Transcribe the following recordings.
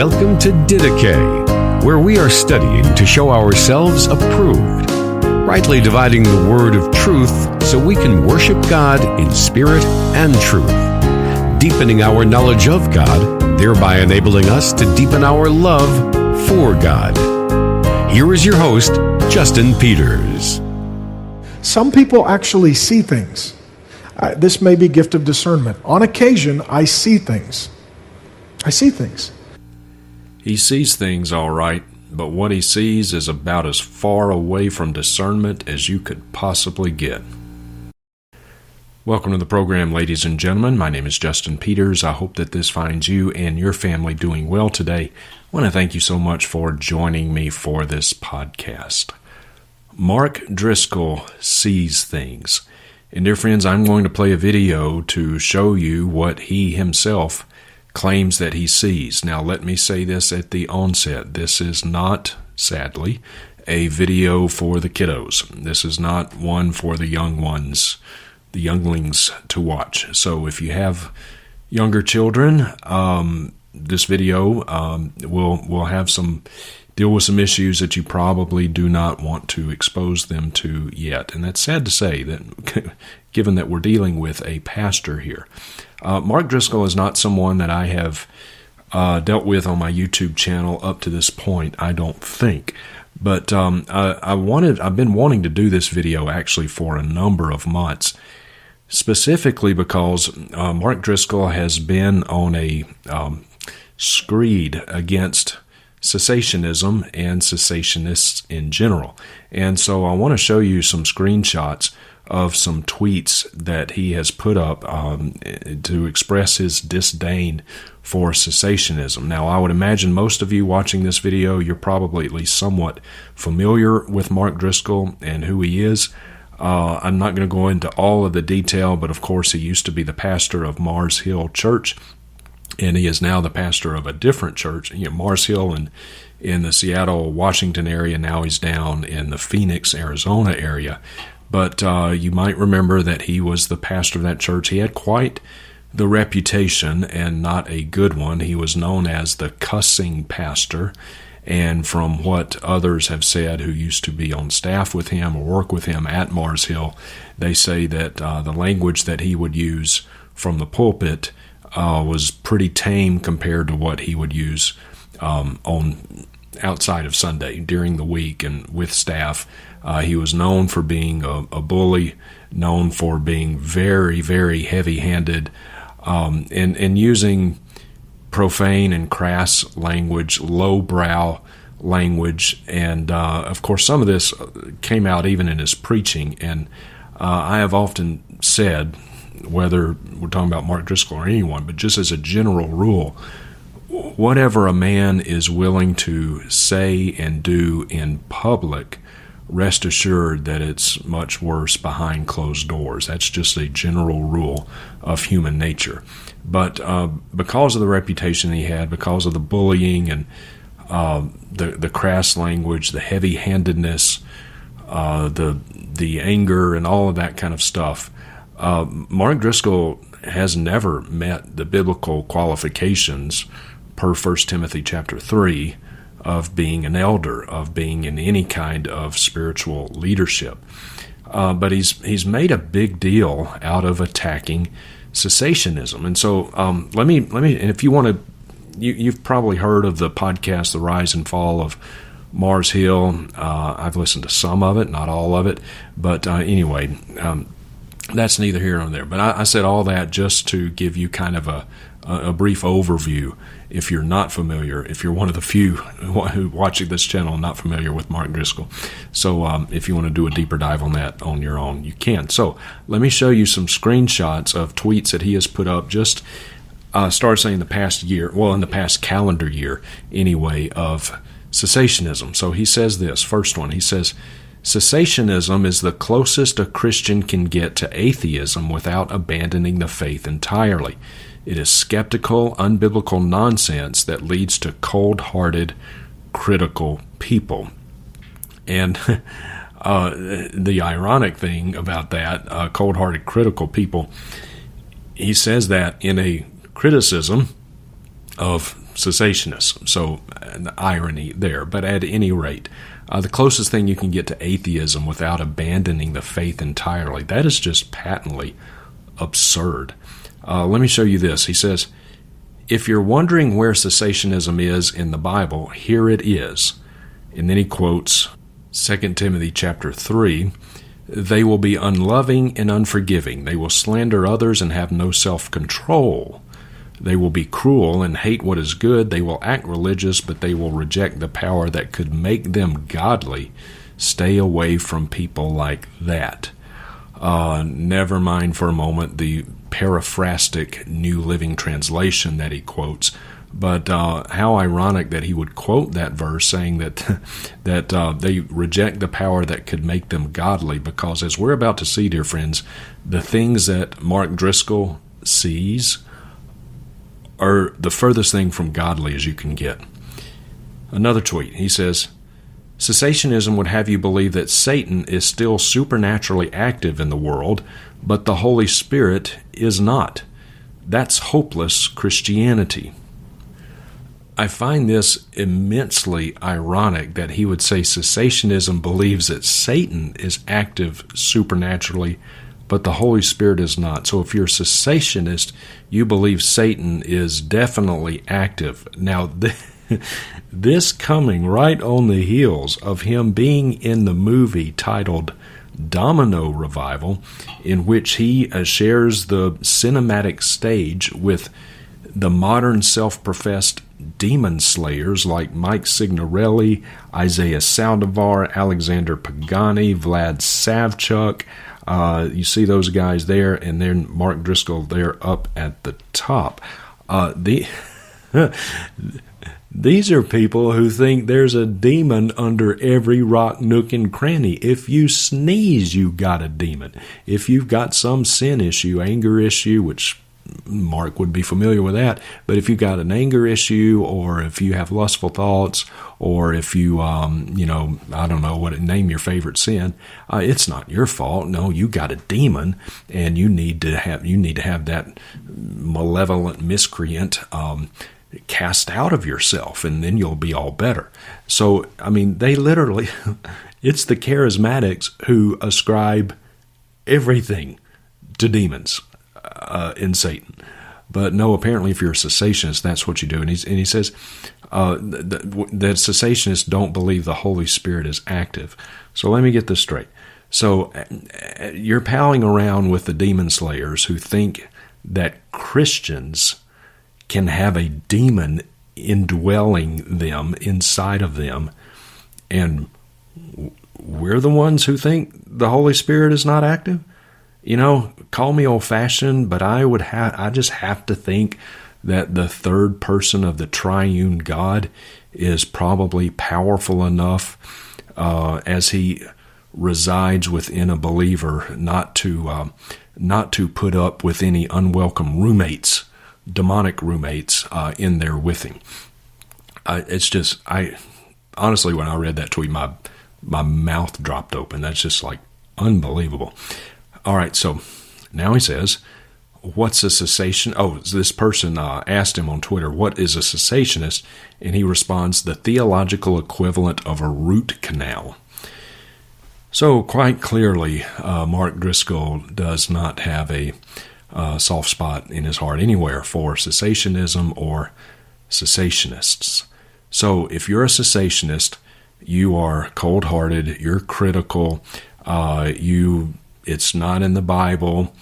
Welcome to Didache, where we are studying to show ourselves approved, rightly dividing the word of truth so we can worship God in spirit and truth, deepening our knowledge of God, thereby enabling us to deepen our love for God. Here is your host, Justin Peters. Some people actually see things. Uh, this may be gift of discernment. On occasion, I see things. I see things. He sees things all right, but what he sees is about as far away from discernment as you could possibly get. Welcome to the program, ladies and gentlemen. My name is Justin Peters. I hope that this finds you and your family doing well today. I want to thank you so much for joining me for this podcast. Mark Driscoll sees things. And, dear friends, I'm going to play a video to show you what he himself claims that he sees. Now, let me say this at the onset this is not, sadly, a video for the kiddos. This is not one for the young ones, the younglings to watch. So, if you have younger children, um, this video um, will will have some deal with some issues that you probably do not want to expose them to yet. And that's sad to say that given that we're dealing with a pastor here. Uh, Mark Driscoll is not someone that I have uh, dealt with on my YouTube channel up to this point. I don't think, but um, I, I, wanted. I've been wanting to do this video actually for a number of months, specifically because uh, Mark Driscoll has been on a um, screed against cessationism and cessationists in general, and so I want to show you some screenshots of some tweets that he has put up um, to express his disdain for cessationism. Now, I would imagine most of you watching this video, you're probably at least somewhat familiar with Mark Driscoll and who he is. Uh, I'm not going to go into all of the detail, but of course, he used to be the pastor of Mars Hill Church, and he is now the pastor of a different church, you know, Mars Hill in in the Seattle, Washington area. Now he's down in the Phoenix, Arizona area. But uh, you might remember that he was the pastor of that church. He had quite the reputation and not a good one. He was known as the cussing pastor. And from what others have said who used to be on staff with him or work with him at Mars Hill, they say that uh, the language that he would use from the pulpit uh, was pretty tame compared to what he would use um, on outside of Sunday during the week and with staff. Uh, he was known for being a, a, bully, known for being very, very heavy handed, um, and, and using profane and crass language, lowbrow language. And uh, of course, some of this came out even in his preaching. And uh, I have often said, whether we're talking about Mark Driscoll or anyone, but just as a general rule, whatever a man is willing to say and do in public rest assured that it's much worse behind closed doors. That's just a general rule of human nature. But uh, because of the reputation he had, because of the bullying and uh, the the crass language, the heavy handedness, uh, the the anger, and all of that kind of stuff, uh, Mark Driscoll has never met the biblical qualifications per 1 Timothy chapter three of being an elder, of being in any kind of spiritual leadership. Uh, but he's he's made a big deal out of attacking cessationism, and so um, let me let me. And if you want to, you, you've probably heard of the podcast, "The Rise and Fall of Mars Hill." Uh, I've listened to some of it, not all of it, but uh, anyway, um, that's neither here nor there. But I, I, said all that just to give you kind of a a brief overview if you're not familiar, if you're one of the few who watching this channel not familiar with Mark Driscoll. So um, if you want to do a deeper dive on that on your own, you can. So let me show you some screenshots of tweets that he has put up just uh, start saying the past year, well, in the past calendar year anyway, of cessationism. So he says this first one. He says, Cessationism is the closest a Christian can get to atheism without abandoning the faith entirely. It is skeptical, unbiblical nonsense that leads to cold hearted, critical people. And uh, the ironic thing about that, uh, cold hearted, critical people, he says that in a criticism of cessationists. So, an irony there. But at any rate, uh, the closest thing you can get to atheism without abandoning the faith entirely, that is just patently absurd. Uh, let me show you this. He says, if you're wondering where cessationism is in the Bible, here it is. And then he quotes 2 Timothy chapter 3 They will be unloving and unforgiving. They will slander others and have no self control. They will be cruel and hate what is good. They will act religious, but they will reject the power that could make them godly. Stay away from people like that. Uh, never mind for a moment the paraphrastic New Living Translation that he quotes. But uh, how ironic that he would quote that verse, saying that that uh, they reject the power that could make them godly. Because as we're about to see, dear friends, the things that Mark Driscoll sees are the furthest thing from godly as you can get. Another tweet, he says, Cessationism would have you believe that Satan is still supernaturally active in the world, but the Holy Spirit is not. That's hopeless Christianity. I find this immensely ironic that he would say cessationism believes that Satan is active supernaturally, but the Holy Spirit is not. So if you're a cessationist, you believe Satan is definitely active. Now, this coming right on the heels of him being in the movie titled Domino Revival, in which he uh, shares the cinematic stage with the modern self professed demon slayers like Mike Signorelli, Isaiah Saldivar, Alexander Pagani, Vlad Savchuk. Uh, you see those guys there, and then Mark Driscoll there up at the top. Uh, the These are people who think there's a demon under every rock, nook, and cranny. If you sneeze, you've got a demon. If you've got some sin issue, anger issue, which Mark would be familiar with that, but if you've got an anger issue, or if you have lustful thoughts, or if you, um, you know, I don't know what name your favorite sin, uh, it's not your fault. No, you got a demon, and you need to have you need to have that malevolent miscreant. Um, cast out of yourself and then you'll be all better. So, I mean, they literally, it's the charismatics who ascribe everything to demons uh, in Satan. But no, apparently, if you're a cessationist, that's what you do. And, he's, and he says uh, that, that cessationists don't believe the Holy Spirit is active. So let me get this straight. So uh, you're palling around with the demon slayers who think that Christians can have a demon indwelling them inside of them. And we're the ones who think the Holy Spirit is not active. You know, call me old fashioned, but I would have I just have to think that the third person of the triune God is probably powerful enough uh, as he resides within a believer not to uh, not to put up with any unwelcome roommates demonic roommates uh, in there with him. Uh, it's just I honestly when I read that tweet, my my mouth dropped open. That's just like unbelievable. All right, so now he says, "What's a cessation?" Oh, this person uh, asked him on Twitter, "What is a cessationist?" And he responds, "The theological equivalent of a root canal." So quite clearly, uh, Mark Driscoll does not have a uh, soft spot in his heart anywhere for cessationism or cessationists. So if you're a cessationist, you are cold hearted, you're critical, uh, you it's not in the Bible.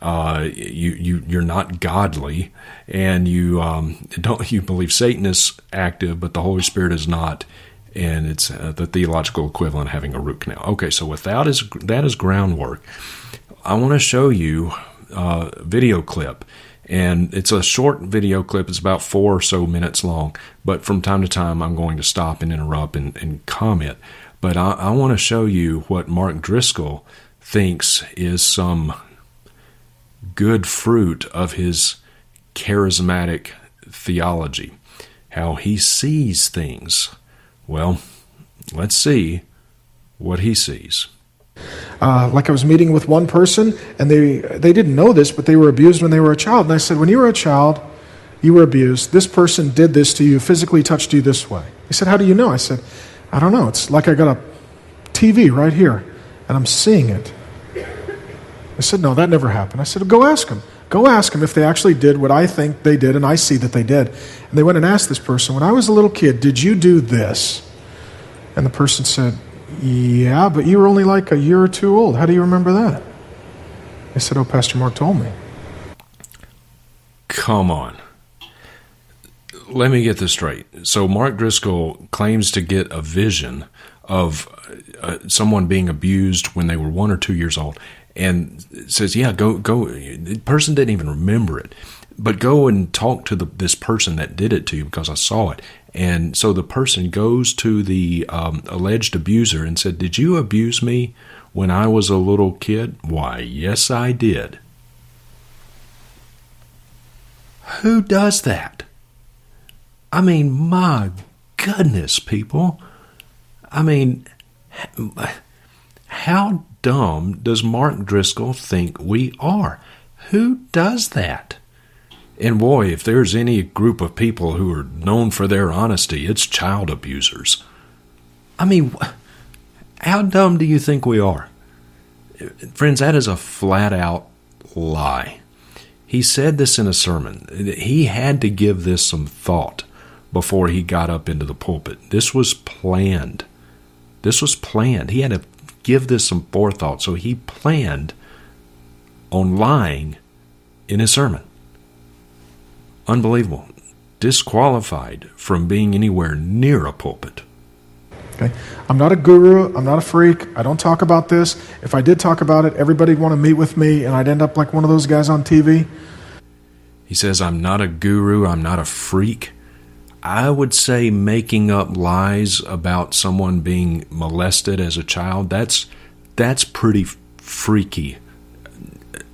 Uh, you you you're not godly, and you um, don't you believe Satan is active, but the Holy Spirit is not, and it's uh, the theological equivalent of having a root canal. Okay, so without is that is groundwork, I want to show you uh, video clip. And it's a short video clip. It's about four or so minutes long. But from time to time, I'm going to stop and interrupt and, and comment. But I, I want to show you what Mark Driscoll thinks is some good fruit of his charismatic theology, how he sees things. Well, let's see what he sees. Uh, like I was meeting with one person, and they they didn't know this, but they were abused when they were a child. And I said, when you were a child, you were abused. This person did this to you, physically touched you this way. He said, How do you know? I said, I don't know. It's like I got a TV right here and I'm seeing it. I said, No, that never happened. I said, Go ask them. Go ask them if they actually did what I think they did and I see that they did. And they went and asked this person, When I was a little kid, did you do this? And the person said, Yeah, but you were only like a year or two old. How do you remember that? I said, Oh, Pastor Mark told me. Come on. Let me get this straight. So, Mark Driscoll claims to get a vision of uh, someone being abused when they were one or two years old and says, "Yeah, go go." The person didn't even remember it, but go and talk to the, this person that did it to you because I saw it. And so the person goes to the um, alleged abuser and said, "Did you abuse me when I was a little kid?" Why, yes, I did. Who does that? I mean, my goodness, people. I mean, how dumb does Mark Driscoll think we are? Who does that? And boy, if there's any group of people who are known for their honesty, it's child abusers. I mean, how dumb do you think we are? Friends, that is a flat out lie. He said this in a sermon. He had to give this some thought before he got up into the pulpit. This was planned. This was planned. He had to give this some forethought. So he planned on lying in his sermon. Unbelievable. Disqualified from being anywhere near a pulpit. Okay. I'm not a guru. I'm not a freak. I don't talk about this. If I did talk about it, everybody would want to meet with me, and I'd end up like one of those guys on TV. He says, I'm not a guru. I'm not a freak. I would say making up lies about someone being molested as a child, that's that's pretty freaky.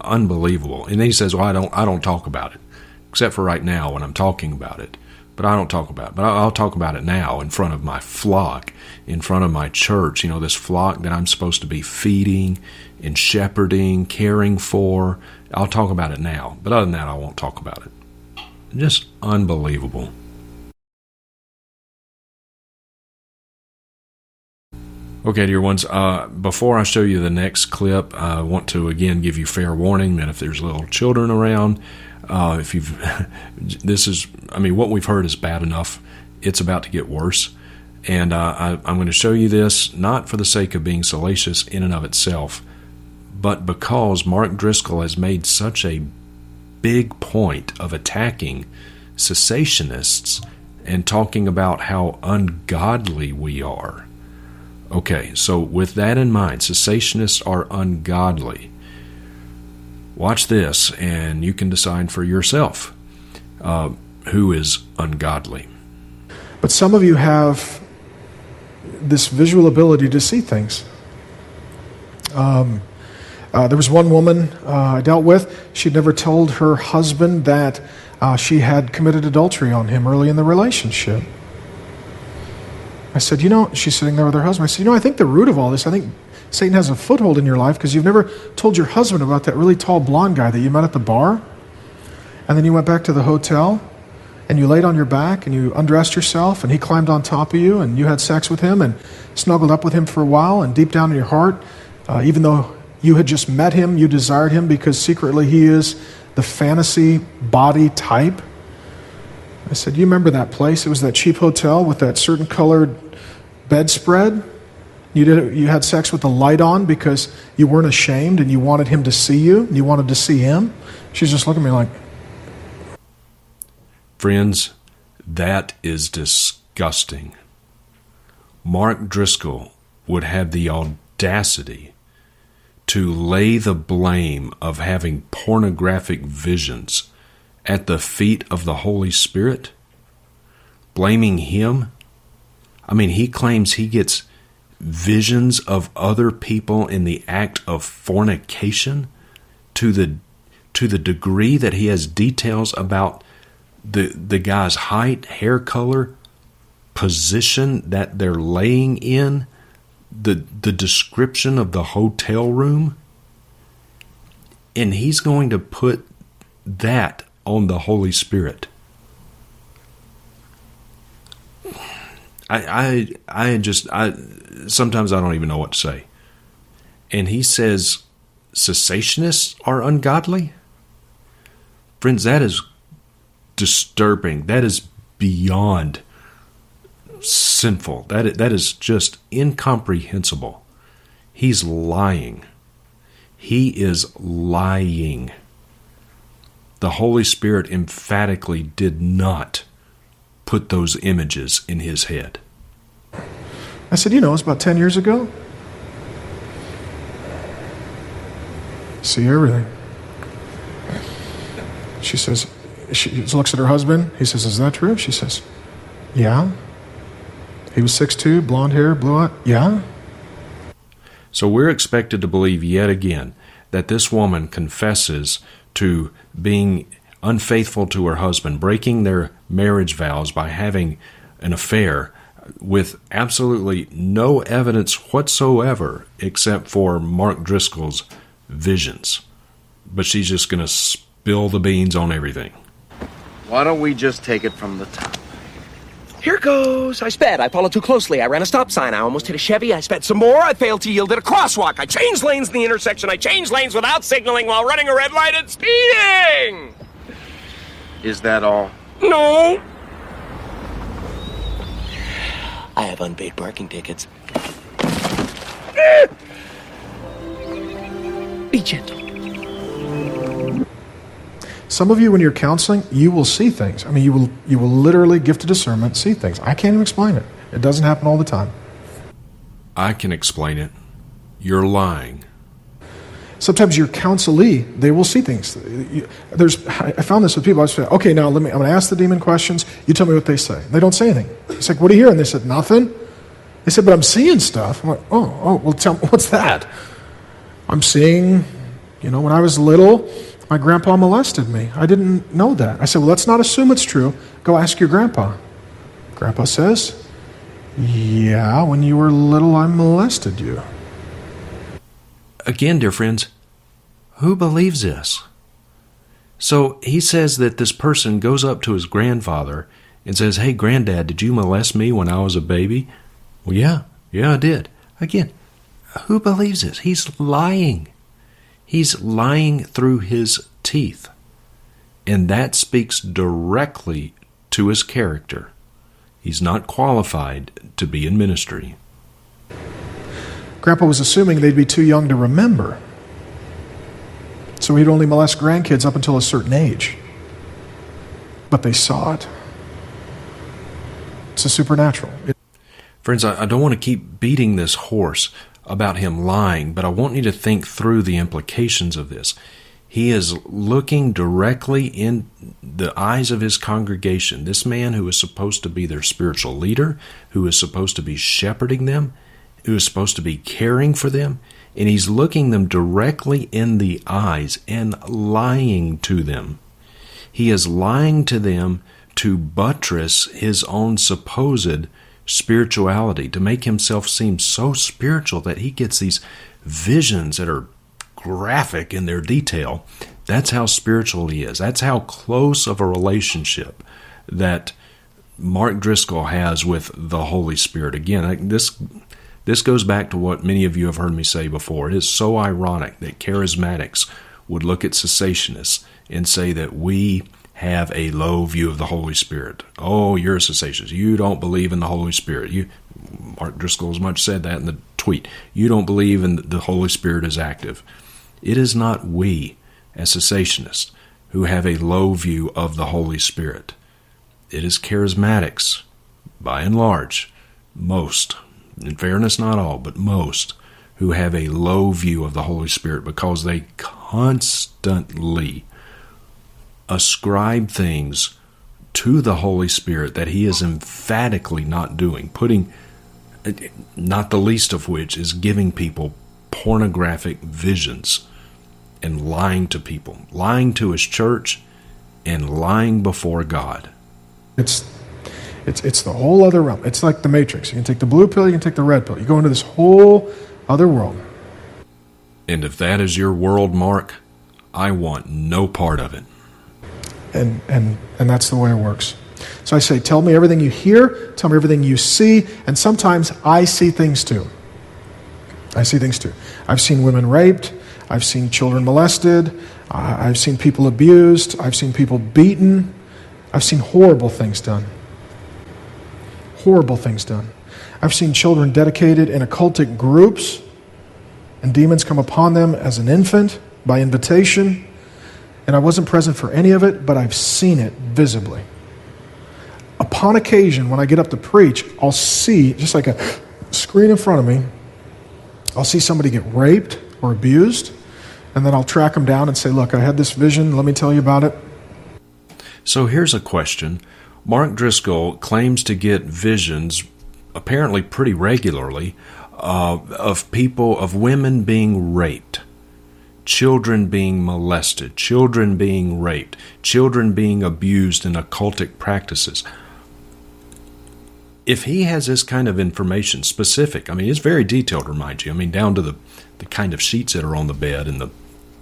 Unbelievable. And then he says, "Well, I don't I don't talk about it except for right now when I'm talking about it. But I don't talk about it. But I'll talk about it now in front of my flock, in front of my church, you know, this flock that I'm supposed to be feeding and shepherding, caring for. I'll talk about it now. But other than that, I won't talk about it. Just unbelievable. Okay, dear ones, uh, before I show you the next clip, I want to again give you fair warning that if there's little children around, uh, if you've, this is, I mean, what we've heard is bad enough. It's about to get worse. And uh, I, I'm going to show you this not for the sake of being salacious in and of itself, but because Mark Driscoll has made such a big point of attacking cessationists and talking about how ungodly we are Okay, so with that in mind, cessationists are ungodly. Watch this, and you can decide for yourself uh, who is ungodly. But some of you have this visual ability to see things. Um, uh, there was one woman uh, I dealt with. She'd never told her husband that uh, she had committed adultery on him early in the relationship. I said, You know, she's sitting there with her husband. I said, You know, I think the root of all this, I think Satan has a foothold in your life because you've never told your husband about that really tall blonde guy that you met at the bar. And then you went back to the hotel and you laid on your back and you undressed yourself and he climbed on top of you and you had sex with him and snuggled up with him for a while. And deep down in your heart, uh, even though you had just met him, you desired him because secretly he is the fantasy body type. I said, You remember that place? It was that cheap hotel with that certain colored bedspread. You, did, you had sex with the light on because you weren't ashamed and you wanted him to see you and you wanted to see him. She's just looking at me like. Friends, that is disgusting. Mark Driscoll would have the audacity to lay the blame of having pornographic visions at the feet of the Holy Spirit, blaming him I mean, he claims he gets visions of other people in the act of fornication to the to the degree that he has details about the the guy's height, hair color, position that they're laying in, the the description of the hotel room. And he's going to put that on the Holy Spirit. I, I, I just, I sometimes I don't even know what to say. And he says, cessationists are ungodly. Friends, that is disturbing. That is beyond sinful. That that is just incomprehensible. He's lying. He is lying. The Holy Spirit emphatically did not put those images in his head. I said, You know, it's about 10 years ago. See everything. She says, She looks at her husband. He says, Is that true? She says, Yeah. He was 6'2, blonde hair, blue eye. Yeah. So we're expected to believe yet again that this woman confesses to being unfaithful to her husband, breaking their marriage vows by having an affair with absolutely no evidence whatsoever except for Mark Driscoll's visions. But she's just going to spill the beans on everything. Why don't we just take it from the top? Here goes. I sped. I followed too closely. I ran a stop sign. I almost hit a Chevy. I sped some more. I failed to yield at a crosswalk. I changed lanes in the intersection. I changed lanes without signaling while running a red light and speeding. Is that all? No. I have unpaid parking tickets. Be gentle. Some of you, when you're counseling, you will see things. I mean, you will you will literally, gifted discernment, see things. I can't even explain it. It doesn't happen all the time. I can explain it. You're lying. Sometimes your counselee, they will see things. There's, I found this with people. I said, okay, now let me. I'm going to ask the demon questions. You tell me what they say. They don't say anything. It's like, what are you hearing? They said nothing. They said, but I'm seeing stuff. I'm like, oh, oh, well, tell me what's that? I'm seeing, you know, when I was little, my grandpa molested me. I didn't know that. I said, Well, let's not assume it's true. Go ask your grandpa. Grandpa says, Yeah, when you were little, I molested you. Again, dear friends, who believes this? So he says that this person goes up to his grandfather and says, Hey, granddad, did you molest me when I was a baby? Well, yeah, yeah, I did. Again, who believes this? He's lying. He's lying through his teeth. And that speaks directly to his character. He's not qualified to be in ministry. Grandpa was assuming they'd be too young to remember. So he'd only molest grandkids up until a certain age. But they saw it. It's a supernatural. It- Friends, I, I don't want to keep beating this horse about him lying, but I want you to think through the implications of this. He is looking directly in the eyes of his congregation. This man who is supposed to be their spiritual leader, who is supposed to be shepherding them, who is supposed to be caring for them, and he's looking them directly in the eyes and lying to them. He is lying to them to buttress his own supposed spirituality, to make himself seem so spiritual that he gets these visions that are graphic in their detail. That's how spiritual he is. That's how close of a relationship that Mark Driscoll has with the Holy Spirit. Again, this this goes back to what many of you have heard me say before. It is so ironic that charismatics would look at cessationists and say that we have a low view of the Holy Spirit. Oh, you're a cessationist. You don't believe in the Holy Spirit. You, Mark Driscoll has much said that in the tweet. You don't believe in the Holy Spirit is active. It is not we, as cessationists, who have a low view of the Holy Spirit. It is charismatics, by and large, most, in fairness, not all, but most, who have a low view of the Holy Spirit because they constantly ascribe things to the Holy Spirit that He is emphatically not doing, putting, not the least of which is giving people pornographic visions and lying to people, lying to His church and lying before God. It's it's it's the whole other realm. It's like the Matrix. You can take the blue pill, you can take the red pill. You go into this whole other world. And if that is your world, Mark, I want no part of it and and and that's the way it works. So I say, Tell me everything you hear, tell me everything you see, and sometimes I see things too. I see things too. I've seen women raped, I've seen children molested, I've seen people abused, I've seen people beaten, I've seen horrible things done. Horrible things done. I've seen children dedicated in occultic groups and demons come upon them as an infant by invitation. And I wasn't present for any of it, but I've seen it visibly. Upon occasion, when I get up to preach, I'll see, just like a screen in front of me, I'll see somebody get raped or abused, and then I'll track them down and say, Look, I had this vision, let me tell you about it. So here's a question Mark Driscoll claims to get visions apparently pretty regularly uh, of people, of women being raped, children being molested, children being raped, children being abused in occultic practices. If he has this kind of information specific, I mean, it's very detailed, remind you. I mean, down to the, the kind of sheets that are on the bed and the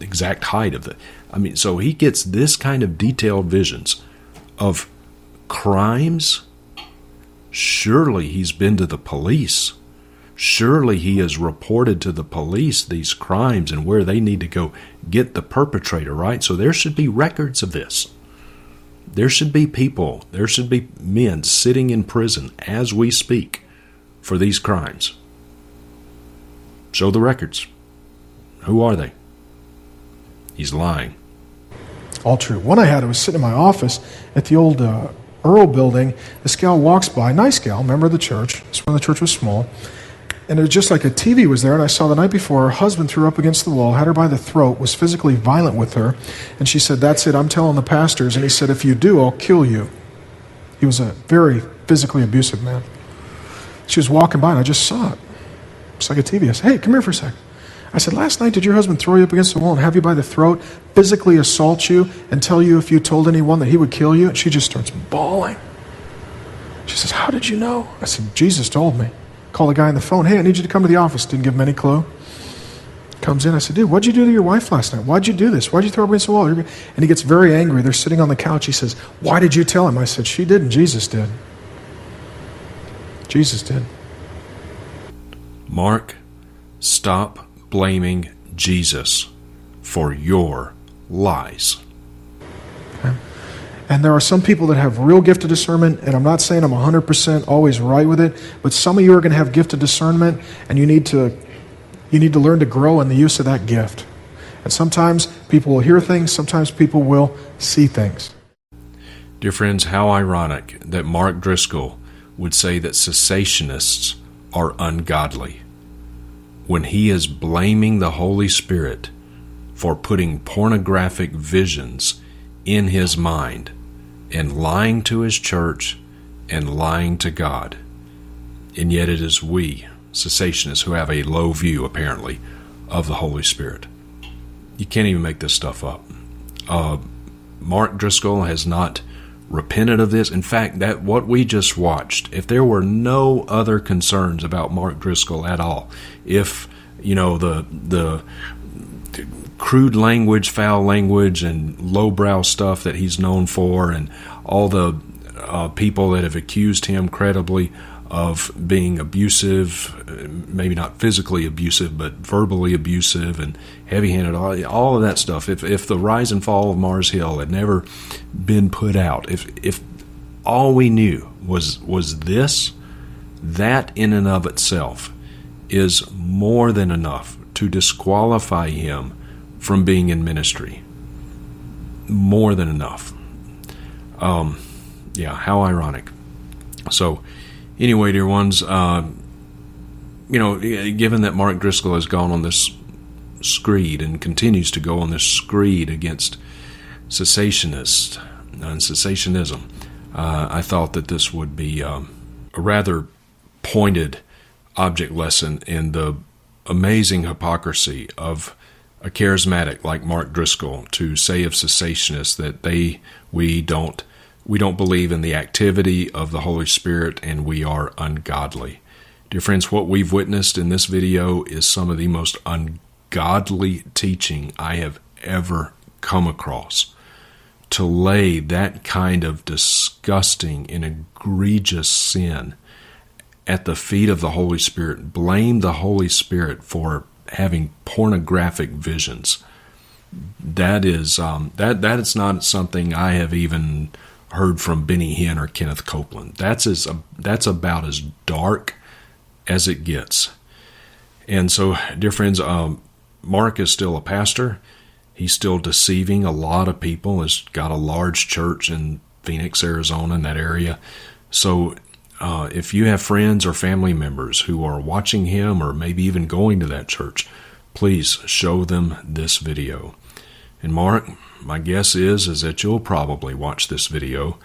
exact height of the. I mean, so he gets this kind of detailed visions of crimes. Surely he's been to the police Surely he has reported to the police these crimes and where they need to go get the perpetrator, right? So there should be records of this. There should be people, there should be men sitting in prison as we speak for these crimes. Show the records. Who are they? He's lying. All true. One I had, I was sitting in my office at the old uh, Earl building. This gal walks by, nice gal, member of the church. This when the church was small. And it was just like a TV was there, and I saw the night before her husband threw her up against the wall, had her by the throat, was physically violent with her. And she said, That's it, I'm telling the pastors. And he said, If you do, I'll kill you. He was a very physically abusive man. She was walking by, and I just saw it. It's like a TV. I said, Hey, come here for a sec. I said, Last night, did your husband throw you up against the wall and have you by the throat, physically assault you, and tell you if you told anyone that he would kill you? And she just starts bawling. She says, How did you know? I said, Jesus told me. Call the guy on the phone. Hey, I need you to come to the office. Didn't give him any clue. Comes in. I said, dude, what'd you do to your wife last night? Why'd you do this? Why'd you throw her against the wall? And he gets very angry. They're sitting on the couch. He says, why did you tell him? I said, she didn't. Jesus did. Jesus did. Mark, stop blaming Jesus for your lies. And there are some people that have real gift of discernment, and I'm not saying I'm 100% always right with it, but some of you are going to have gift of discernment, and you need to you need to learn to grow in the use of that gift. And sometimes people will hear things, sometimes people will see things. Dear friends, how ironic that Mark Driscoll would say that cessationists are ungodly when he is blaming the Holy Spirit for putting pornographic visions in his mind and lying to his church and lying to God. And yet it is we, cessationists, who have a low view, apparently, of the Holy Spirit. You can't even make this stuff up. Uh, Mark Driscoll has not repented of this. In fact, that what we just watched, if there were no other concerns about Mark Driscoll at all, if you know the the crude language, foul language, and lowbrow stuff that he's known for, and all the uh, people that have accused him credibly of being abusive, maybe not physically abusive, but verbally abusive and heavy-handed, all, all of that stuff. If if the rise and fall of Mars Hill had never been put out, if if all we knew was was this, that in and of itself is more than enough to disqualify him from being in ministry. More than enough. Um, yeah, how ironic. So, anyway, dear ones, uh, you know, given that Mark Driscoll has gone on this screed and continues to go on this screed against cessationists and cessationism, uh, I thought that this would be um, a rather pointed object lesson in the amazing hypocrisy of a charismatic like Mark Driscoll to say of cessationists that they we don't we don't believe in the activity of the Holy Spirit and we are ungodly. Dear friends, what we've witnessed in this video is some of the most ungodly teaching I have ever come across. to lay that kind of disgusting and egregious sin at the feet of the Holy Spirit, blame the Holy Spirit for having pornographic visions. That is um, that that is not something I have even heard from Benny Hinn or Kenneth Copeland. That's as that's about as dark as it gets. And so, dear friends, um, Mark is still a pastor. He's still deceiving a lot of people. Has got a large church in Phoenix, Arizona, in that area. So, uh, if you have friends or family members who are watching him or maybe even going to that church, please show them this video. And Mark, my guess is is that you'll probably watch this video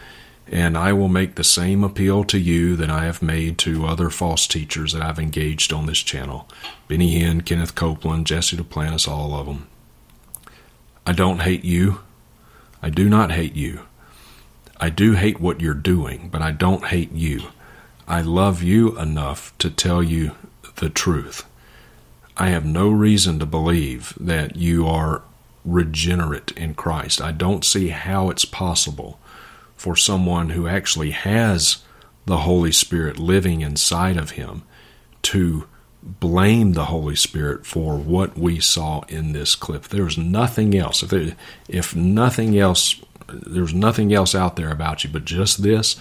and I will make the same appeal to you that I have made to other false teachers that I've engaged on this channel Benny Hinn, Kenneth Copeland, Jesse Duplantis, all of them. I don't hate you. I do not hate you. I do hate what you're doing, but I don't hate you. I love you enough to tell you the truth. I have no reason to believe that you are regenerate in Christ. I don't see how it's possible for someone who actually has the Holy Spirit living inside of him to blame the Holy Spirit for what we saw in this clip. There's nothing else. If there, if nothing else, there's nothing else out there about you but just this.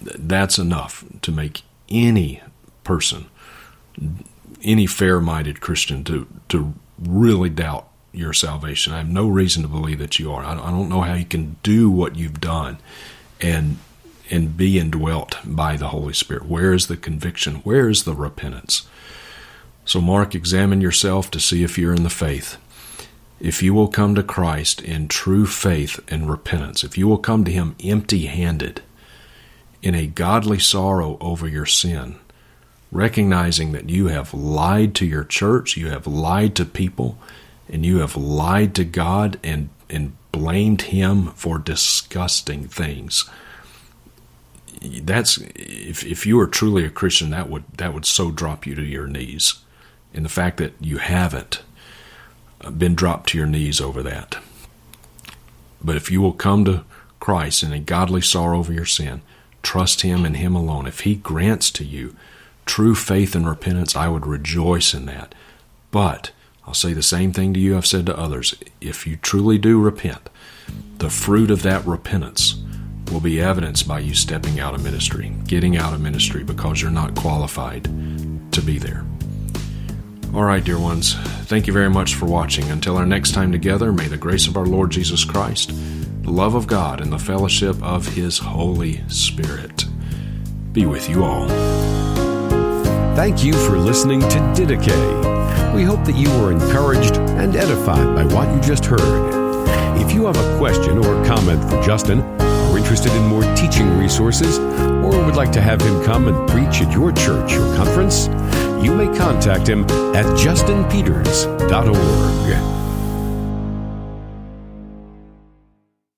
That's enough to make any person, any fair-minded Christian, to to really doubt your salvation. I have no reason to believe that you are. I don't know how you can do what you've done and and be indwelt by the Holy Spirit. Where is the conviction? Where is the repentance? So, Mark, examine yourself to see if you're in the faith. If you will come to Christ in true faith and repentance, if you will come to Him empty handed, in a godly sorrow over your sin, recognizing that you have lied to your church, you have lied to people, and you have lied to God and, and blamed Him for disgusting things. That's if if you are truly a Christian, that would that would so drop you to your knees. And the fact that you haven't uh, been dropped to your knees over that. But if you will come to Christ in a godly sorrow over your sin, trust Him and Him alone. If He grants to you true faith and repentance, I would rejoice in that. But I'll say the same thing to you I've said to others. If you truly do repent, the fruit of that repentance will be evidenced by you stepping out of ministry, getting out of ministry because you're not qualified to be there. All right, dear ones, thank you very much for watching. Until our next time together, may the grace of our Lord Jesus Christ, the love of God, and the fellowship of His Holy Spirit be with you all. Thank you for listening to Didache. We hope that you were encouraged and edified by what you just heard. If you have a question or comment for Justin, are interested in more teaching resources, or would like to have him come and preach at your church or conference, you may contact him at justinpeters.org.